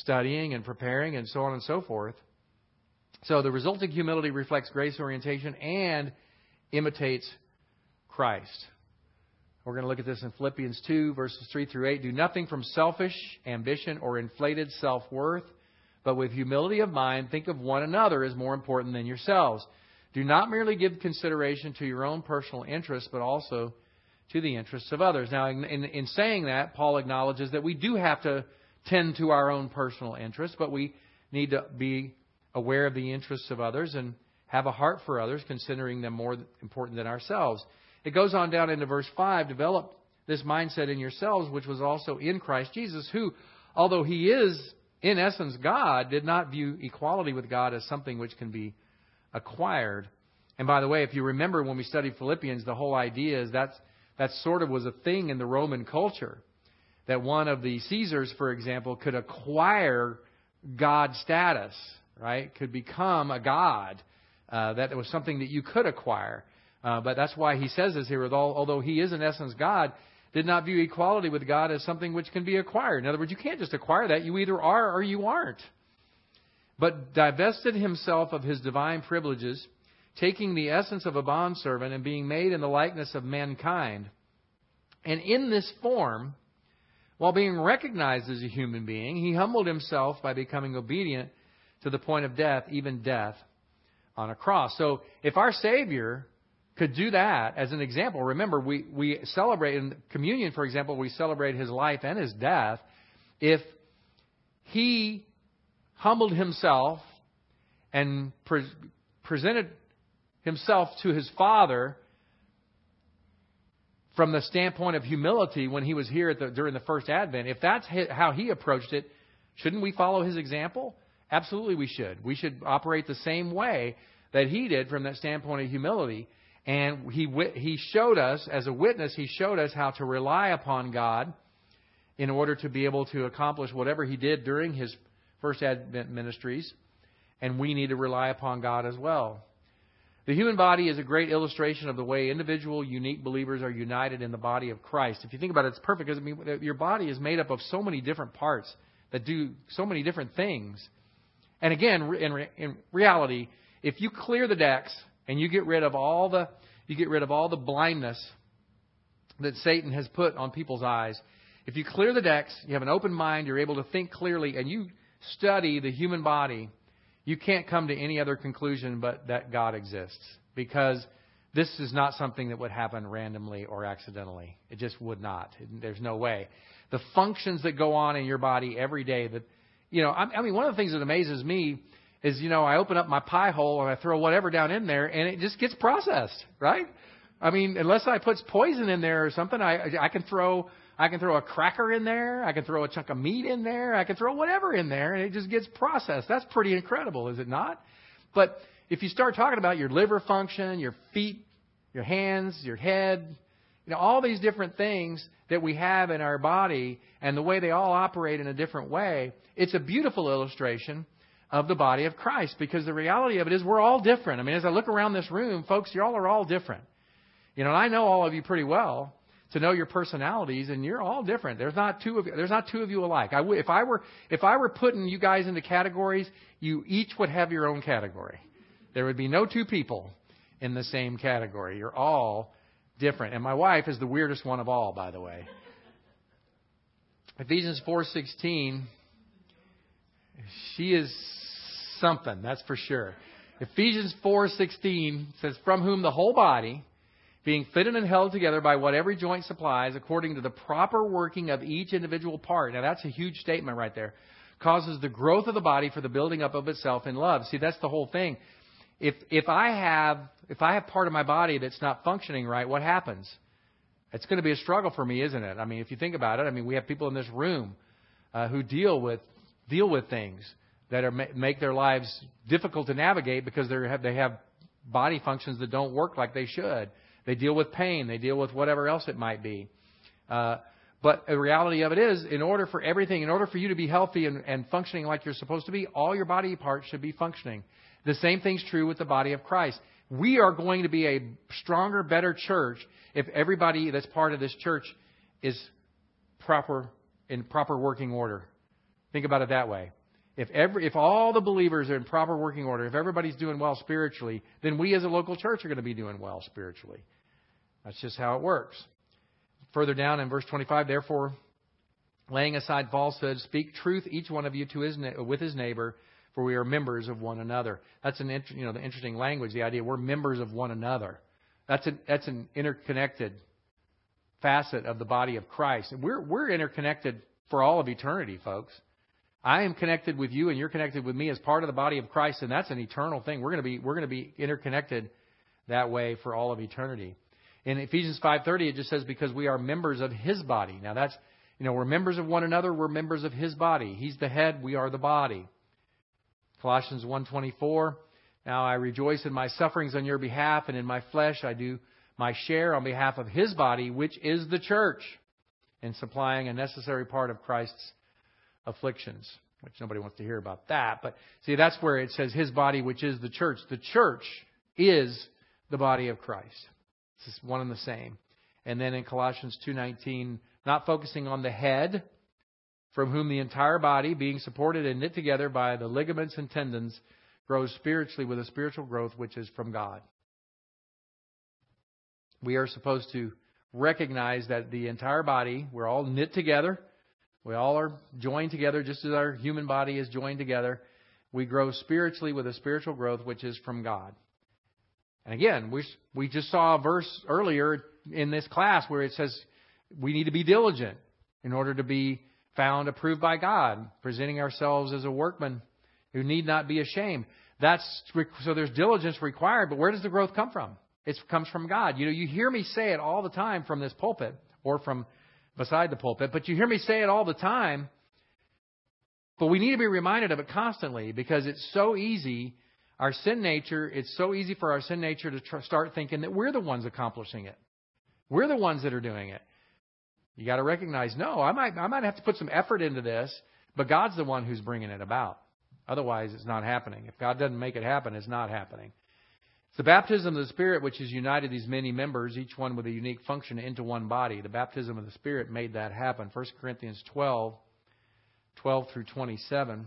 studying and preparing and so on and so forth. So the resulting humility reflects grace orientation and imitates Christ. We're going to look at this in Philippians 2, verses 3 through 8. Do nothing from selfish ambition or inflated self worth but with humility of mind, think of one another as more important than yourselves. Do not merely give consideration to your own personal interests, but also to the interests of others. Now, in, in, in, saying that, Paul acknowledges that we do have to tend to our own personal interests, but we need to be aware of the interests of others and have a heart for others, considering them more important than ourselves. It goes on down into verse 5 develop this mindset in yourselves, which was also in Christ Jesus, who, although he is in essence, God did not view equality with God as something which can be acquired. And by the way, if you remember when we studied Philippians, the whole idea is that's, that sort of was a thing in the Roman culture. That one of the Caesars, for example, could acquire God status, right? Could become a God. Uh, that was something that you could acquire. Uh, but that's why he says this here. Although he is in essence God, did not view equality with God as something which can be acquired. In other words, you can't just acquire that. You either are or you aren't. But divested himself of his divine privileges, taking the essence of a bondservant and being made in the likeness of mankind. And in this form, while being recognized as a human being, he humbled himself by becoming obedient to the point of death, even death on a cross. So if our Savior could do that as an example. Remember, we, we celebrate in communion, for example, we celebrate his life and his death. If he humbled himself and pre- presented himself to his Father from the standpoint of humility when he was here the, during the first advent, if that's how he approached it, shouldn't we follow his example? Absolutely, we should. We should operate the same way that he did from that standpoint of humility. And he, he showed us, as a witness, he showed us how to rely upon God in order to be able to accomplish whatever he did during his first Advent ministries. And we need to rely upon God as well. The human body is a great illustration of the way individual, unique believers are united in the body of Christ. If you think about it, it's perfect because I mean, your body is made up of so many different parts that do so many different things. And again, in, in reality, if you clear the decks and you get rid of all the you get rid of all the blindness that Satan has put on people's eyes. If you clear the decks, you have an open mind, you're able to think clearly, and you study the human body, you can't come to any other conclusion but that God exists. Because this is not something that would happen randomly or accidentally. It just would not. There's no way. The functions that go on in your body every day that, you know, I mean, one of the things that amazes me is, you know, I open up my pie hole and I throw whatever down in there and it just gets processed, right? I mean, unless I put poison in there or something, I I can throw I can throw a cracker in there, I can throw a chunk of meat in there, I can throw whatever in there, and it just gets processed. That's pretty incredible, is it not? But if you start talking about your liver function, your feet, your hands, your head, you know, all these different things that we have in our body and the way they all operate in a different way, it's a beautiful illustration of the body of Christ because the reality of it is we're all different. I mean, as I look around this room, folks, you all are all different. You know, and I know all of you pretty well to know your personalities, and you're all different. There's not two of you, there's not two of you alike. I w- if I were if I were putting you guys into categories, you each would have your own category. There would be no two people in the same category. You're all different. And my wife is the weirdest one of all, by the way. Ephesians 4:16 she is something, that's for sure. Ephesians 4:16 says from whom the whole body being fitted and held together by what every joint supplies, according to the proper working of each individual part. Now, that's a huge statement right there. Causes the growth of the body for the building up of itself in love. See, that's the whole thing. If if I have if I have part of my body that's not functioning right, what happens? It's going to be a struggle for me, isn't it? I mean, if you think about it, I mean, we have people in this room uh, who deal with deal with things that are make their lives difficult to navigate because they have they have body functions that don't work like they should. They deal with pain. They deal with whatever else it might be. Uh, but the reality of it is, in order for everything, in order for you to be healthy and, and functioning like you're supposed to be, all your body parts should be functioning. The same thing's true with the body of Christ. We are going to be a stronger, better church if everybody that's part of this church is proper in proper working order. Think about it that way. If every, if all the believers are in proper working order, if everybody's doing well spiritually, then we as a local church are going to be doing well spiritually. That's just how it works. Further down in verse 25, therefore, laying aside falsehood, speak truth each one of you to his with his neighbor, for we are members of one another. That's an you know the interesting language, the idea we're members of one another. That's an that's an interconnected facet of the body of Christ, and we're we're interconnected for all of eternity, folks. I am connected with you and you're connected with me as part of the body of Christ, and that's an eternal thing. We're going to be we're going to be interconnected that way for all of eternity. In Ephesians 5:30 it just says because we are members of his body. Now that's you know, we're members of one another, we're members of his body. He's the head, we are the body. Colossians 1:24 Now I rejoice in my sufferings on your behalf and in my flesh I do my share on behalf of his body, which is the church, in supplying a necessary part of Christ's afflictions, which nobody wants to hear about that. But see, that's where it says his body, which is the church. The church is the body of Christ. It's one and the same. And then in Colossians 2:19, not focusing on the head, from whom the entire body, being supported and knit together by the ligaments and tendons, grows spiritually with a spiritual growth which is from God. We are supposed to recognize that the entire body, we're all knit together we all are joined together just as our human body is joined together. We grow spiritually with a spiritual growth which is from God. And again, we, we just saw a verse earlier in this class where it says we need to be diligent in order to be found approved by God, presenting ourselves as a workman who need not be ashamed. That's so there's diligence required, but where does the growth come from? It comes from God. You know, you hear me say it all the time from this pulpit or from beside the pulpit, but you hear me say it all the time. But we need to be reminded of it constantly because it's so easy. Our sin nature, it's so easy for our sin nature to tr- start thinking that we're the ones accomplishing it. We're the ones that are doing it. You got to recognize, no, I might, I might have to put some effort into this, but God's the one who's bringing it about. Otherwise, it's not happening. If God doesn't make it happen, it's not happening. It's the baptism of the Spirit which has united these many members, each one with a unique function, into one body. The baptism of the Spirit made that happen. 1 Corinthians 12, 12 through 27.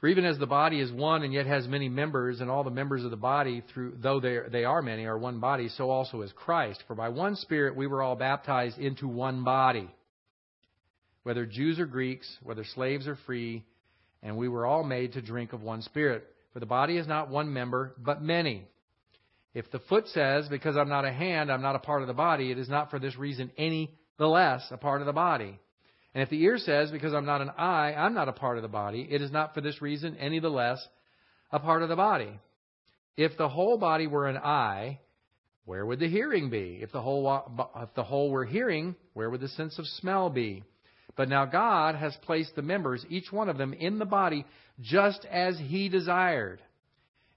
For even as the body is one and yet has many members, and all the members of the body, through, though they, they are many, are one body, so also is Christ. For by one Spirit we were all baptized into one body, whether Jews or Greeks, whether slaves or free and we were all made to drink of one spirit. For the body is not one member, but many. If the foot says, Because I'm not a hand, I'm not a part of the body, it is not for this reason any the less a part of the body. And if the ear says, Because I'm not an eye, I'm not a part of the body, it is not for this reason any the less a part of the body. If the whole body were an eye, where would the hearing be? If the whole if the whole were hearing, where would the sense of smell be? But now God has placed the members, each one of them, in the body just as He desired.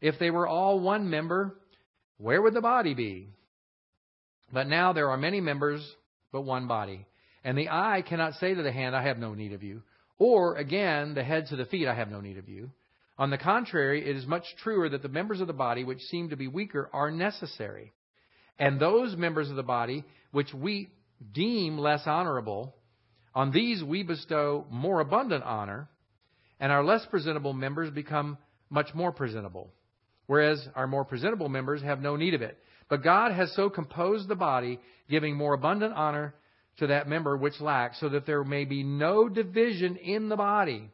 If they were all one member, where would the body be? But now there are many members, but one body. And the eye cannot say to the hand, I have no need of you. Or, again, the head to the feet, I have no need of you. On the contrary, it is much truer that the members of the body which seem to be weaker are necessary. And those members of the body which we deem less honorable, on these we bestow more abundant honor, and our less presentable members become much more presentable, whereas our more presentable members have no need of it. But God has so composed the body, giving more abundant honor to that member which lacks, so that there may be no division in the body,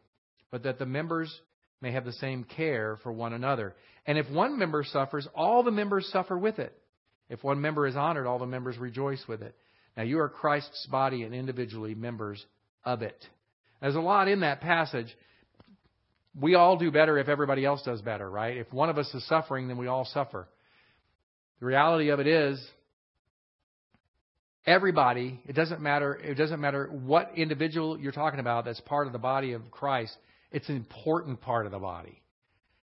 but that the members may have the same care for one another. And if one member suffers, all the members suffer with it. If one member is honored, all the members rejoice with it. Now you are Christ's body and individually members of it. There's a lot in that passage. We all do better if everybody else does better, right? If one of us is suffering, then we all suffer. The reality of it is, everybody, it doesn't matter, it doesn't matter what individual you're talking about that's part of the body of Christ, it's an important part of the body.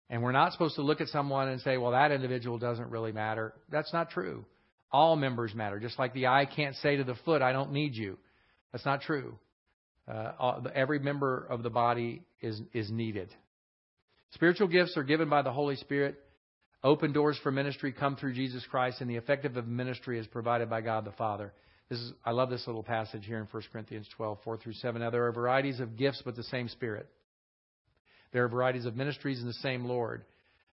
And we're not supposed to look at someone and say, well, that individual doesn't really matter. That's not true. All members matter. Just like the eye can't say to the foot, I don't need you. That's not true. Uh, every member of the body is, is needed. Spiritual gifts are given by the Holy Spirit. Open doors for ministry come through Jesus Christ, and the effective of ministry is provided by God the Father. This is, I love this little passage here in 1 Corinthians 12, 4 through 7. Now, there are varieties of gifts, but the same Spirit. There are varieties of ministries in the same Lord.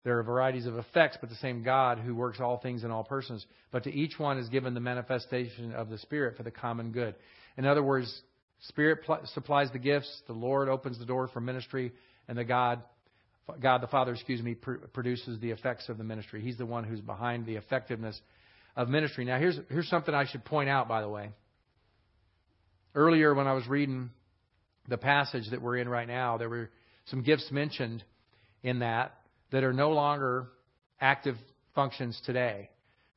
There are varieties of effects, but the same God who works all things in all persons. But to each one is given the manifestation of the Spirit for the common good. In other words, Spirit pl- supplies the gifts, the Lord opens the door for ministry, and the God, God the Father, excuse me, pr- produces the effects of the ministry. He's the one who's behind the effectiveness of ministry. Now, here's here's something I should point out, by the way. Earlier, when I was reading the passage that we're in right now, there were some gifts mentioned in that that are no longer active functions today.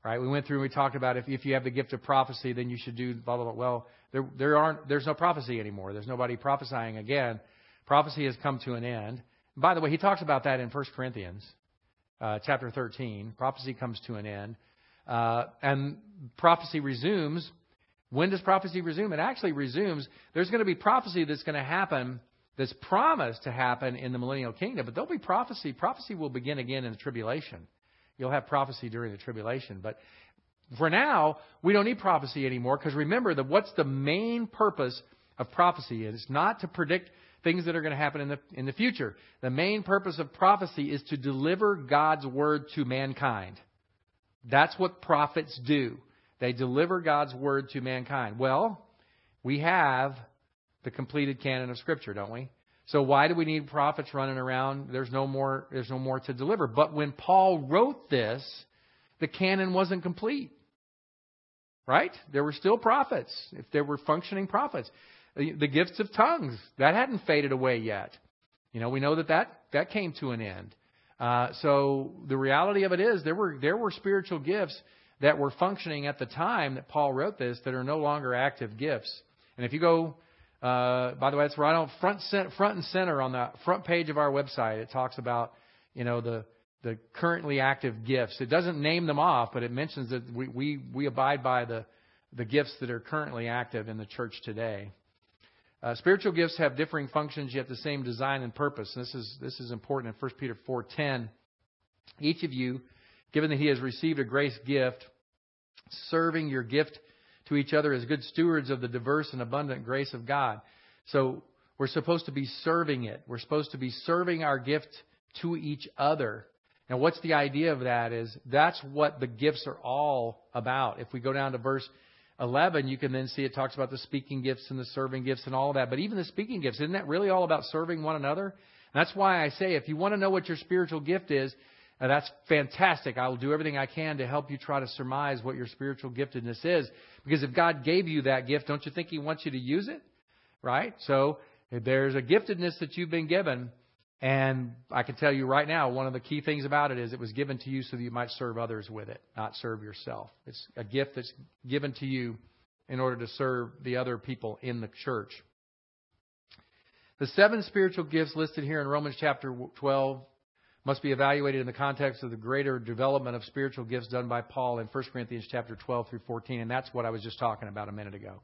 Right? We went through and we talked about if, if you have the gift of prophecy, then you should do blah blah blah. Well, there there aren't there's no prophecy anymore. There's nobody prophesying again. Prophecy has come to an end. by the way, he talks about that in 1 Corinthians uh, chapter 13. Prophecy comes to an end, uh, and prophecy resumes. When does prophecy resume? It actually resumes. There's going to be prophecy that's going to happen that's promised to happen in the millennial kingdom, but there'll be prophecy. Prophecy will begin again in the tribulation. You'll have prophecy during the tribulation. But for now, we don't need prophecy anymore because remember that what's the main purpose of prophecy is not to predict things that are going to happen in the in the future. The main purpose of prophecy is to deliver God's word to mankind. That's what prophets do. They deliver God's word to mankind. Well, we have the completed canon of Scripture, don't we? So why do we need prophets running around? There's no more. There's no more to deliver. But when Paul wrote this, the canon wasn't complete. Right? There were still prophets. If there were functioning prophets, the, gifts of tongues that hadn't faded away yet. You know, we know that that, that came to an end. Uh, so the reality of it is there were there were spiritual gifts that were functioning at the time that Paul wrote this that are no longer active gifts. And if you go uh, by the way, it's right on front front and center on the front page of our website. It talks about you know the the currently active gifts. It doesn't name them off, but it mentions that we we, we abide by the the gifts that are currently active in the church today. Uh, spiritual gifts have differing functions, yet the same design and purpose. This is this is important in 1 Peter 4:10. Each of you, given that he has received a grace gift, serving your gift to each other as good stewards of the diverse and abundant grace of God. So we're supposed to be serving it. We're supposed to be serving our gift to each other. And what's the idea of that? Is that's what the gifts are all about. If we go down to verse 11, you can then see it talks about the speaking gifts and the serving gifts and all that. But even the speaking gifts, isn't that really all about serving one another? And that's why I say if you want to know what your spiritual gift is, now that's fantastic. I will do everything I can to help you try to surmise what your spiritual giftedness is. Because if God gave you that gift, don't you think He wants you to use it? Right? So if there's a giftedness that you've been given, And I can tell you right now, one of the key things about it is it was given to you so that you might serve others with it, not serve yourself. It's a gift that's given to you in order to serve the other people in the church. The seven spiritual gifts listed here in Romans chapter 12 must be evaluated in the context of the greater development of spiritual gifts done by Paul in 1 Corinthians chapter 12 through 14, and that's what I was just talking about a minute ago.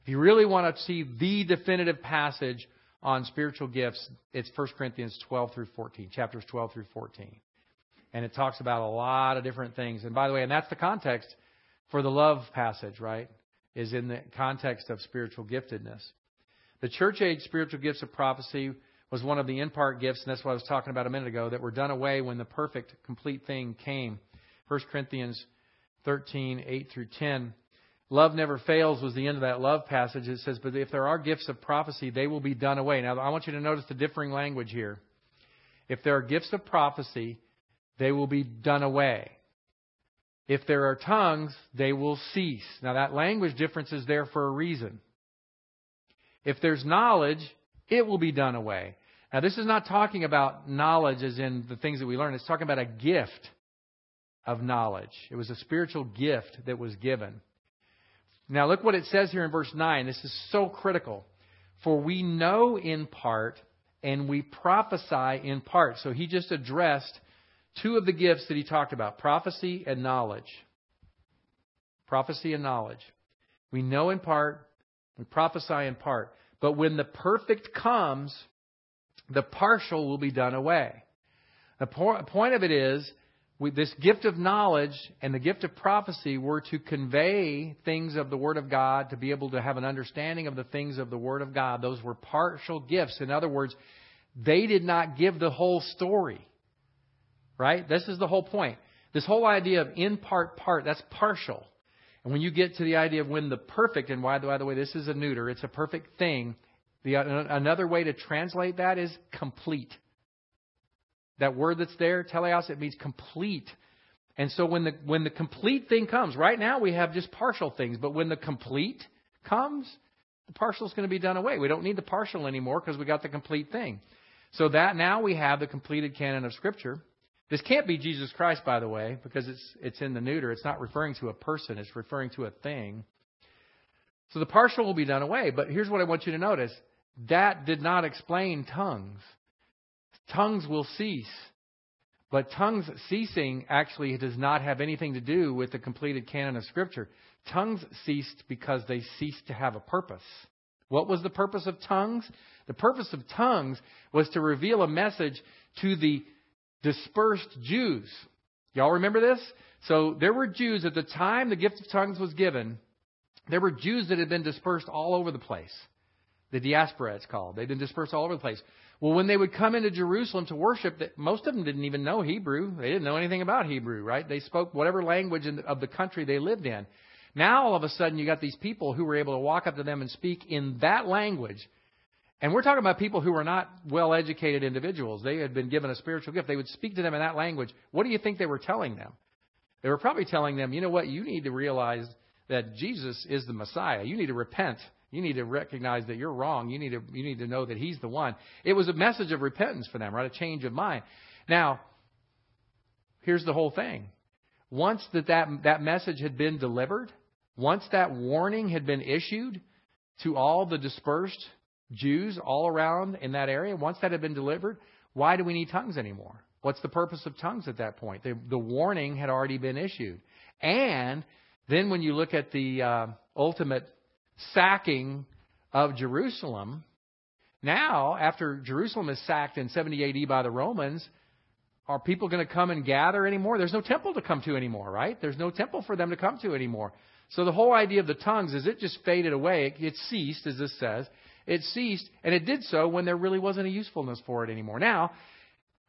If you really want to see the definitive passage on spiritual gifts, it's 1 Corinthians 12 through 14, chapters 12 through 14. And it talks about a lot of different things. And by the way, and that's the context for the love passage, right? Is in the context of spiritual giftedness. The church age spiritual gifts of prophecy was one of the in part gifts, and that's what I was talking about a minute ago, that were done away when the perfect, complete thing came. 1 Corinthians 13, 8 through 10. Love never fails was the end of that love passage. It says, But if there are gifts of prophecy, they will be done away. Now, I want you to notice the differing language here. If there are gifts of prophecy, they will be done away. If there are tongues, they will cease. Now, that language difference is there for a reason. If there's knowledge, it will be done away. Now, this is not talking about knowledge as in the things that we learn. It's talking about a gift of knowledge. It was a spiritual gift that was given. Now, look what it says here in verse 9. This is so critical. For we know in part and we prophesy in part. So he just addressed two of the gifts that he talked about prophecy and knowledge. Prophecy and knowledge. We know in part, we prophesy in part. But when the perfect comes, the partial will be done away. The point of it is, this gift of knowledge and the gift of prophecy were to convey things of the Word of God, to be able to have an understanding of the things of the Word of God. Those were partial gifts. In other words, they did not give the whole story. Right? This is the whole point. This whole idea of in part, part, that's partial. And when you get to the idea of when the perfect, and why by the way, this is a neuter, it's a perfect thing. The, uh, another way to translate that is complete. That word that's there, teleos, it means complete. And so when the when the complete thing comes, right now we have just partial things, but when the complete comes, the partial is going to be done away. We don't need the partial anymore because we got the complete thing. So that now we have the completed canon of Scripture. This can't be Jesus Christ, by the way, because it's, it's in the neuter. It's not referring to a person, it's referring to a thing. So the partial will be done away. But here's what I want you to notice that did not explain tongues. Tongues will cease. But tongues ceasing actually does not have anything to do with the completed canon of Scripture. Tongues ceased because they ceased to have a purpose. What was the purpose of tongues? The purpose of tongues was to reveal a message to the dispersed Jews. Y'all remember this? So there were Jews at the time the gift of tongues was given. There were Jews that had been dispersed all over the place. The diaspora, it's called. They'd been dispersed all over the place. Well, when they would come into Jerusalem to worship, that most of them didn't even know Hebrew. They didn't know anything about Hebrew, right? They spoke whatever language of the country they lived in. Now, all of a sudden, you got these people who were able to walk up to them and speak in that language and we're talking about people who were not well educated individuals. They had been given a spiritual gift. They would speak to them in that language. What do you think they were telling them? They were probably telling them, you know what, you need to realize that Jesus is the Messiah. You need to repent. You need to recognize that you're wrong. You need to, you need to know that He's the one. It was a message of repentance for them, right? A change of mind. Now, here's the whole thing. Once that, that, that message had been delivered, once that warning had been issued to all the dispersed Jews all around in that area, once that had been delivered, why do we need tongues anymore? What's the purpose of tongues at that point? The, the warning had already been issued. And then when you look at the uh, ultimate sacking of Jerusalem, now, after Jerusalem is sacked in 70 AD by the Romans, are people going to come and gather anymore? There's no temple to come to anymore, right? There's no temple for them to come to anymore. So the whole idea of the tongues is it just faded away. It, ceased, as this says. It ceased, and it did so when there really wasn't a usefulness for it anymore. Now,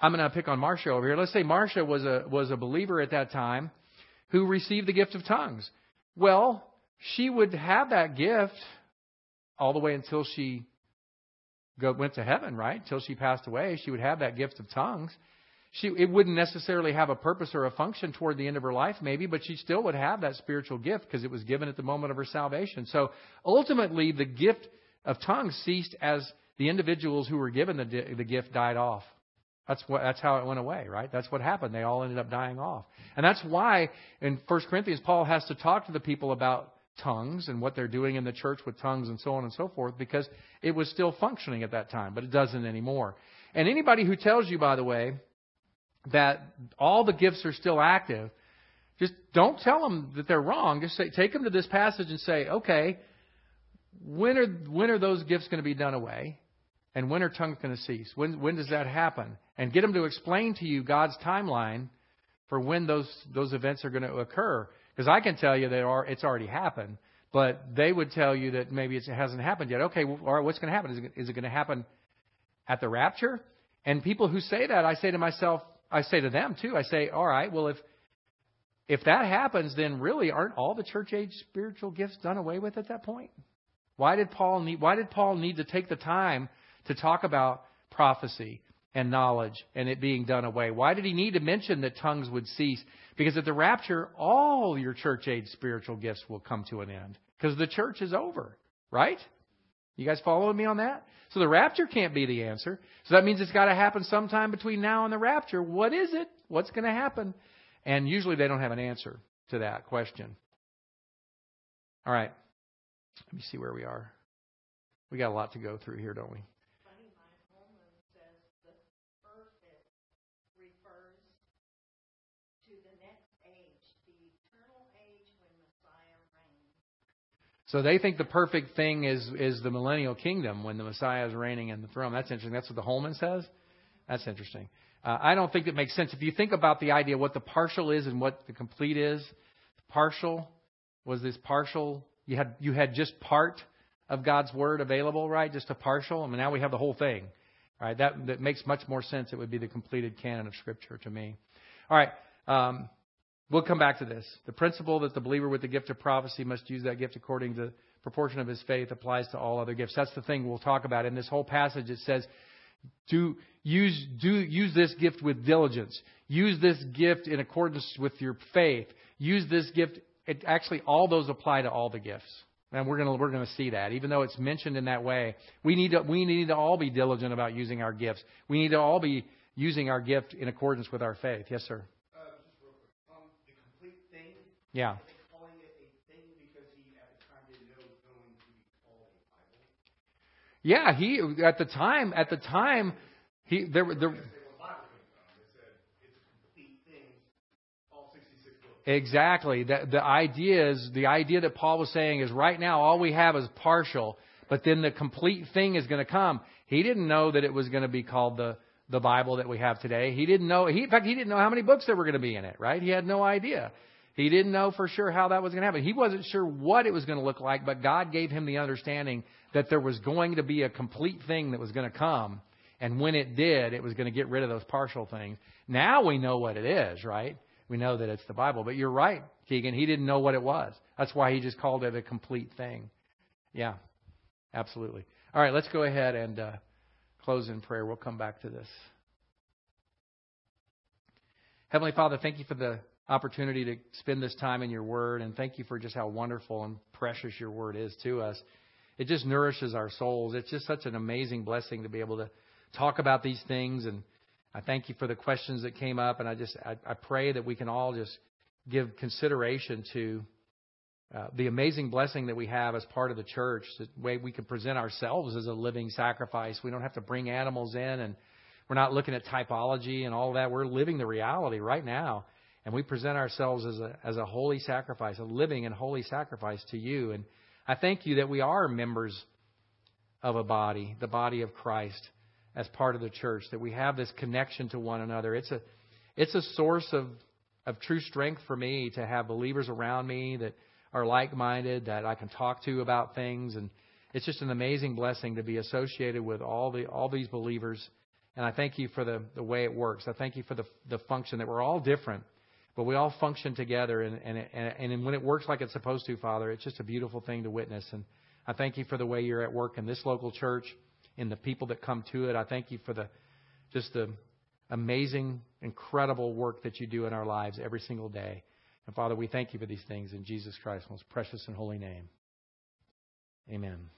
I'm going to pick on Marcia over here. Let's say Marcia was a was a believer at that time who received the gift of tongues. Well, she would have that gift all the way until she go, went to heaven, right? Until she passed away, she would have that gift of tongues. She, it wouldn't necessarily have a purpose or a function toward the end of her life, maybe, but she still would have that spiritual gift because it was given at the moment of her salvation. So ultimately, the gift of tongues ceased as the individuals who were given the, the gift died off. That's what that's how it went away, right? That's what happened. They all ended up dying off. And that's why in 1 Corinthians Paul has to talk to the people about tongues and what they're doing in the church with tongues and so on and so forth because it was still functioning at that time, but it doesn't anymore. And anybody who tells you by the way that all the gifts are still active, just don't tell them that they're wrong. Just say take them to this passage and say, "Okay, when are when are those gifts going to be done away? And when are tongues going to cease? When when does that happen?" and get them to explain to you God's timeline for when those those events are going to occur. Because I can tell you that are, it's already happened, but they would tell you that maybe it hasn't happened yet. Okay, well, all right, what's going to happen? Is it, is it going to happen at the rapture? And people who say that, I say to myself, I say to them too. I say, all right, well if if that happens, then really aren't all the church age spiritual gifts done away with at that point? Why did Paul need Why did Paul need to take the time to talk about prophecy and knowledge and it being done away. Why did he need to mention that tongues would cease? Because at the rapture, all your church age spiritual gifts will come to an end because the church is over, right? You guys following me on that? So the rapture can't be the answer. So that means it's got to happen sometime between now and the rapture. What is it? What's going to happen? And usually they don't have an answer to that question. All right. Let me see where we are. We got a lot to go through here, don't we? So they think the perfect thing is is the millennial kingdom when the Messiah is reigning in the throne. That's interesting. That's what the Holman says. That's interesting. Uh, I don't think it makes sense if you think about the idea what the partial is and what the complete is. the Partial was this partial. You had you had just part of God's word available, right? Just a partial. I mean, now we have the whole thing, right? That that makes much more sense. It would be the completed canon of Scripture to me. All right. Um, We'll come back to this. The principle that the believer with the gift of prophecy must use that gift according to proportion of his faith applies to all other gifts. That's the thing we'll talk about. In this whole passage, it says, do use, do, use this gift with diligence. Use this gift in accordance with your faith. Use this gift. It, actually, all those apply to all the gifts. And we're going we're gonna see that. Even though it's mentioned in that way, we need, to, we need to all be diligent about using our gifts. We need to all be using our gift in accordance with our faith. Yes, sir. Yeah. Yeah, he at the time at the time he there there Exactly. The, the idea is the idea that Paul was saying is right now all we have is partial, but then the complete thing is going to come. He didn't know that it was going to be called the the Bible that we have today. He didn't know. He, in fact, he didn't know how many books there were going to be in it. Right? He had no idea. He didn't know for sure how that was going to happen. He wasn't sure what it was going to look like, but God gave him the understanding that there was going to be a complete thing that was going to come. And when it did, it was going to get rid of those partial things. Now we know what it is, right? We know that it's the Bible. But you're right, Keegan. He didn't know what it was. That's why he just called it a complete thing. Yeah, absolutely. All right, let's go ahead and uh, close in prayer. We'll come back to this. Heavenly Father, thank you for the opportunity to spend this time in your word. And thank you for just how wonderful and precious your word is to us. It just nourishes our souls. It's just such an amazing blessing to be able to talk about these things. And I thank you for the questions that came up. And I just, I, I pray that we can all just give consideration to uh, the amazing blessing that we have as part of the church, the way we can present ourselves as a living sacrifice. We don't have to bring animals in and we're not looking at typology and all that. We're living the reality right now and we present ourselves as a, as a holy sacrifice, a living and holy sacrifice to you. And I thank you that we are members of a body, the body of Christ, as part of the church, that we have this connection to one another. It's a, it's a source of, of true strength for me to have believers around me that are like minded, that I can talk to about things. And it's just an amazing blessing to be associated with all, the, all these believers. And I thank you for the, the way it works. I thank you for the, the function that we're all different but we all function together, and, and, and, and when it works like it's supposed to, Father, it's just a beautiful thing to witness. And I thank you for the way you're at work in this local church, in the people that come to it. I thank you for the just the amazing, incredible work that you do in our lives every single day. And Father, we thank you for these things in Jesus Christ's most precious and holy name. Amen.